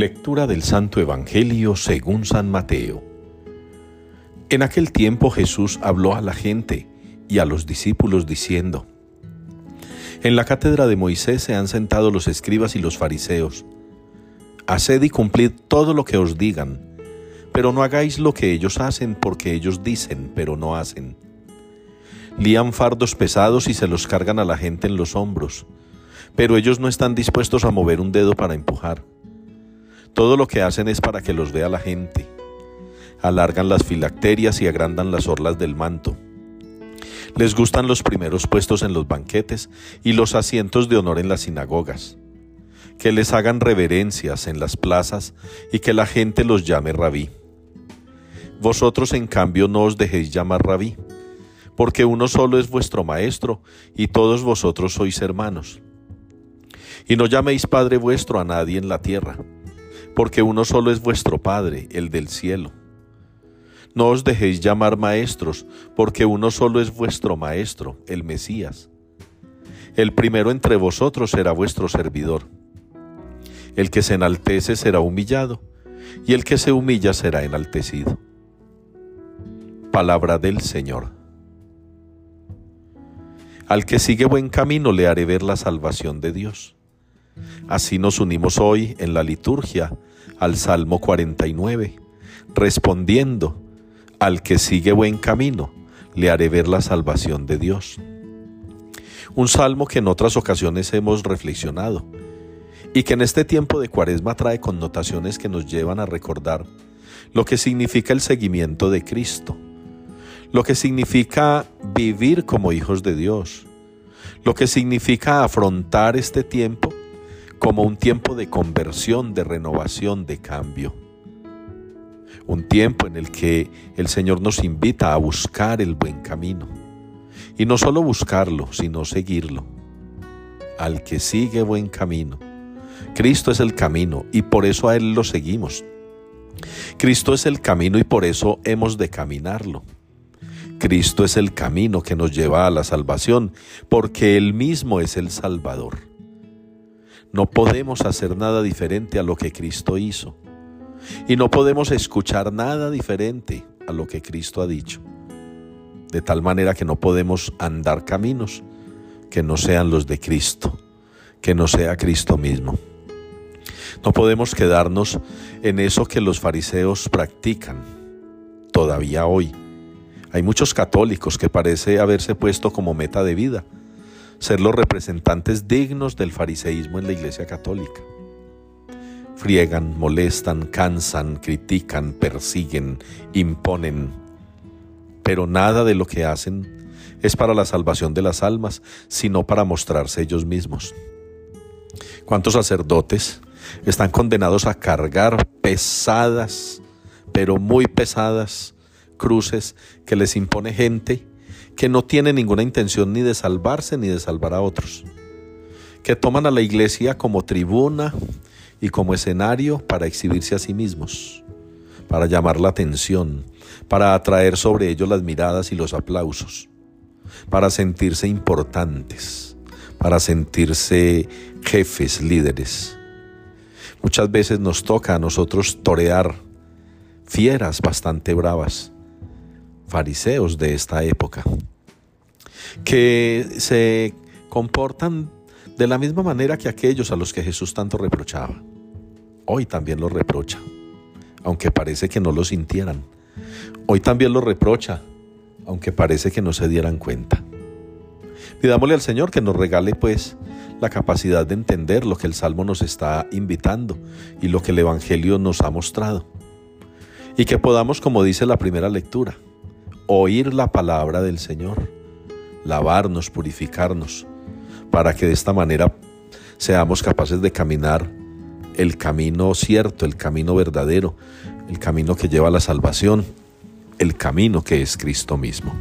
Lectura del Santo Evangelio según San Mateo. En aquel tiempo Jesús habló a la gente y a los discípulos diciendo, En la cátedra de Moisés se han sentado los escribas y los fariseos. Haced y cumplid todo lo que os digan, pero no hagáis lo que ellos hacen porque ellos dicen, pero no hacen. Lían fardos pesados y se los cargan a la gente en los hombros, pero ellos no están dispuestos a mover un dedo para empujar. Todo lo que hacen es para que los vea la gente. Alargan las filacterias y agrandan las orlas del manto. Les gustan los primeros puestos en los banquetes y los asientos de honor en las sinagogas. Que les hagan reverencias en las plazas y que la gente los llame rabí. Vosotros en cambio no os dejéis llamar rabí, porque uno solo es vuestro maestro y todos vosotros sois hermanos. Y no llaméis Padre vuestro a nadie en la tierra porque uno solo es vuestro Padre, el del cielo. No os dejéis llamar maestros, porque uno solo es vuestro Maestro, el Mesías. El primero entre vosotros será vuestro servidor. El que se enaltece será humillado, y el que se humilla será enaltecido. Palabra del Señor. Al que sigue buen camino le haré ver la salvación de Dios. Así nos unimos hoy en la liturgia al Salmo 49, respondiendo, al que sigue buen camino, le haré ver la salvación de Dios. Un salmo que en otras ocasiones hemos reflexionado y que en este tiempo de cuaresma trae connotaciones que nos llevan a recordar lo que significa el seguimiento de Cristo, lo que significa vivir como hijos de Dios, lo que significa afrontar este tiempo como un tiempo de conversión, de renovación, de cambio. Un tiempo en el que el Señor nos invita a buscar el buen camino. Y no solo buscarlo, sino seguirlo. Al que sigue buen camino. Cristo es el camino y por eso a Él lo seguimos. Cristo es el camino y por eso hemos de caminarlo. Cristo es el camino que nos lleva a la salvación, porque Él mismo es el Salvador. No podemos hacer nada diferente a lo que Cristo hizo. Y no podemos escuchar nada diferente a lo que Cristo ha dicho. De tal manera que no podemos andar caminos que no sean los de Cristo, que no sea Cristo mismo. No podemos quedarnos en eso que los fariseos practican todavía hoy. Hay muchos católicos que parece haberse puesto como meta de vida ser los representantes dignos del fariseísmo en la Iglesia Católica. Friegan, molestan, cansan, critican, persiguen, imponen, pero nada de lo que hacen es para la salvación de las almas, sino para mostrarse ellos mismos. ¿Cuántos sacerdotes están condenados a cargar pesadas, pero muy pesadas, cruces que les impone gente que no tiene ninguna intención ni de salvarse ni de salvar a otros, que toman a la iglesia como tribuna y como escenario para exhibirse a sí mismos, para llamar la atención, para atraer sobre ellos las miradas y los aplausos, para sentirse importantes, para sentirse jefes, líderes. Muchas veces nos toca a nosotros torear fieras bastante bravas, fariseos de esta época, que se comportan de la misma manera que aquellos a los que Jesús tanto reprochaba. Hoy también los reprocha, aunque parece que no lo sintieran. Hoy también los reprocha, aunque parece que no se dieran cuenta. Pidámosle al Señor que nos regale pues la capacidad de entender lo que el Salmo nos está invitando y lo que el Evangelio nos ha mostrado. Y que podamos, como dice la primera lectura, oír la palabra del Señor lavarnos, purificarnos, para que de esta manera seamos capaces de caminar el camino cierto, el camino verdadero, el camino que lleva a la salvación, el camino que es Cristo mismo.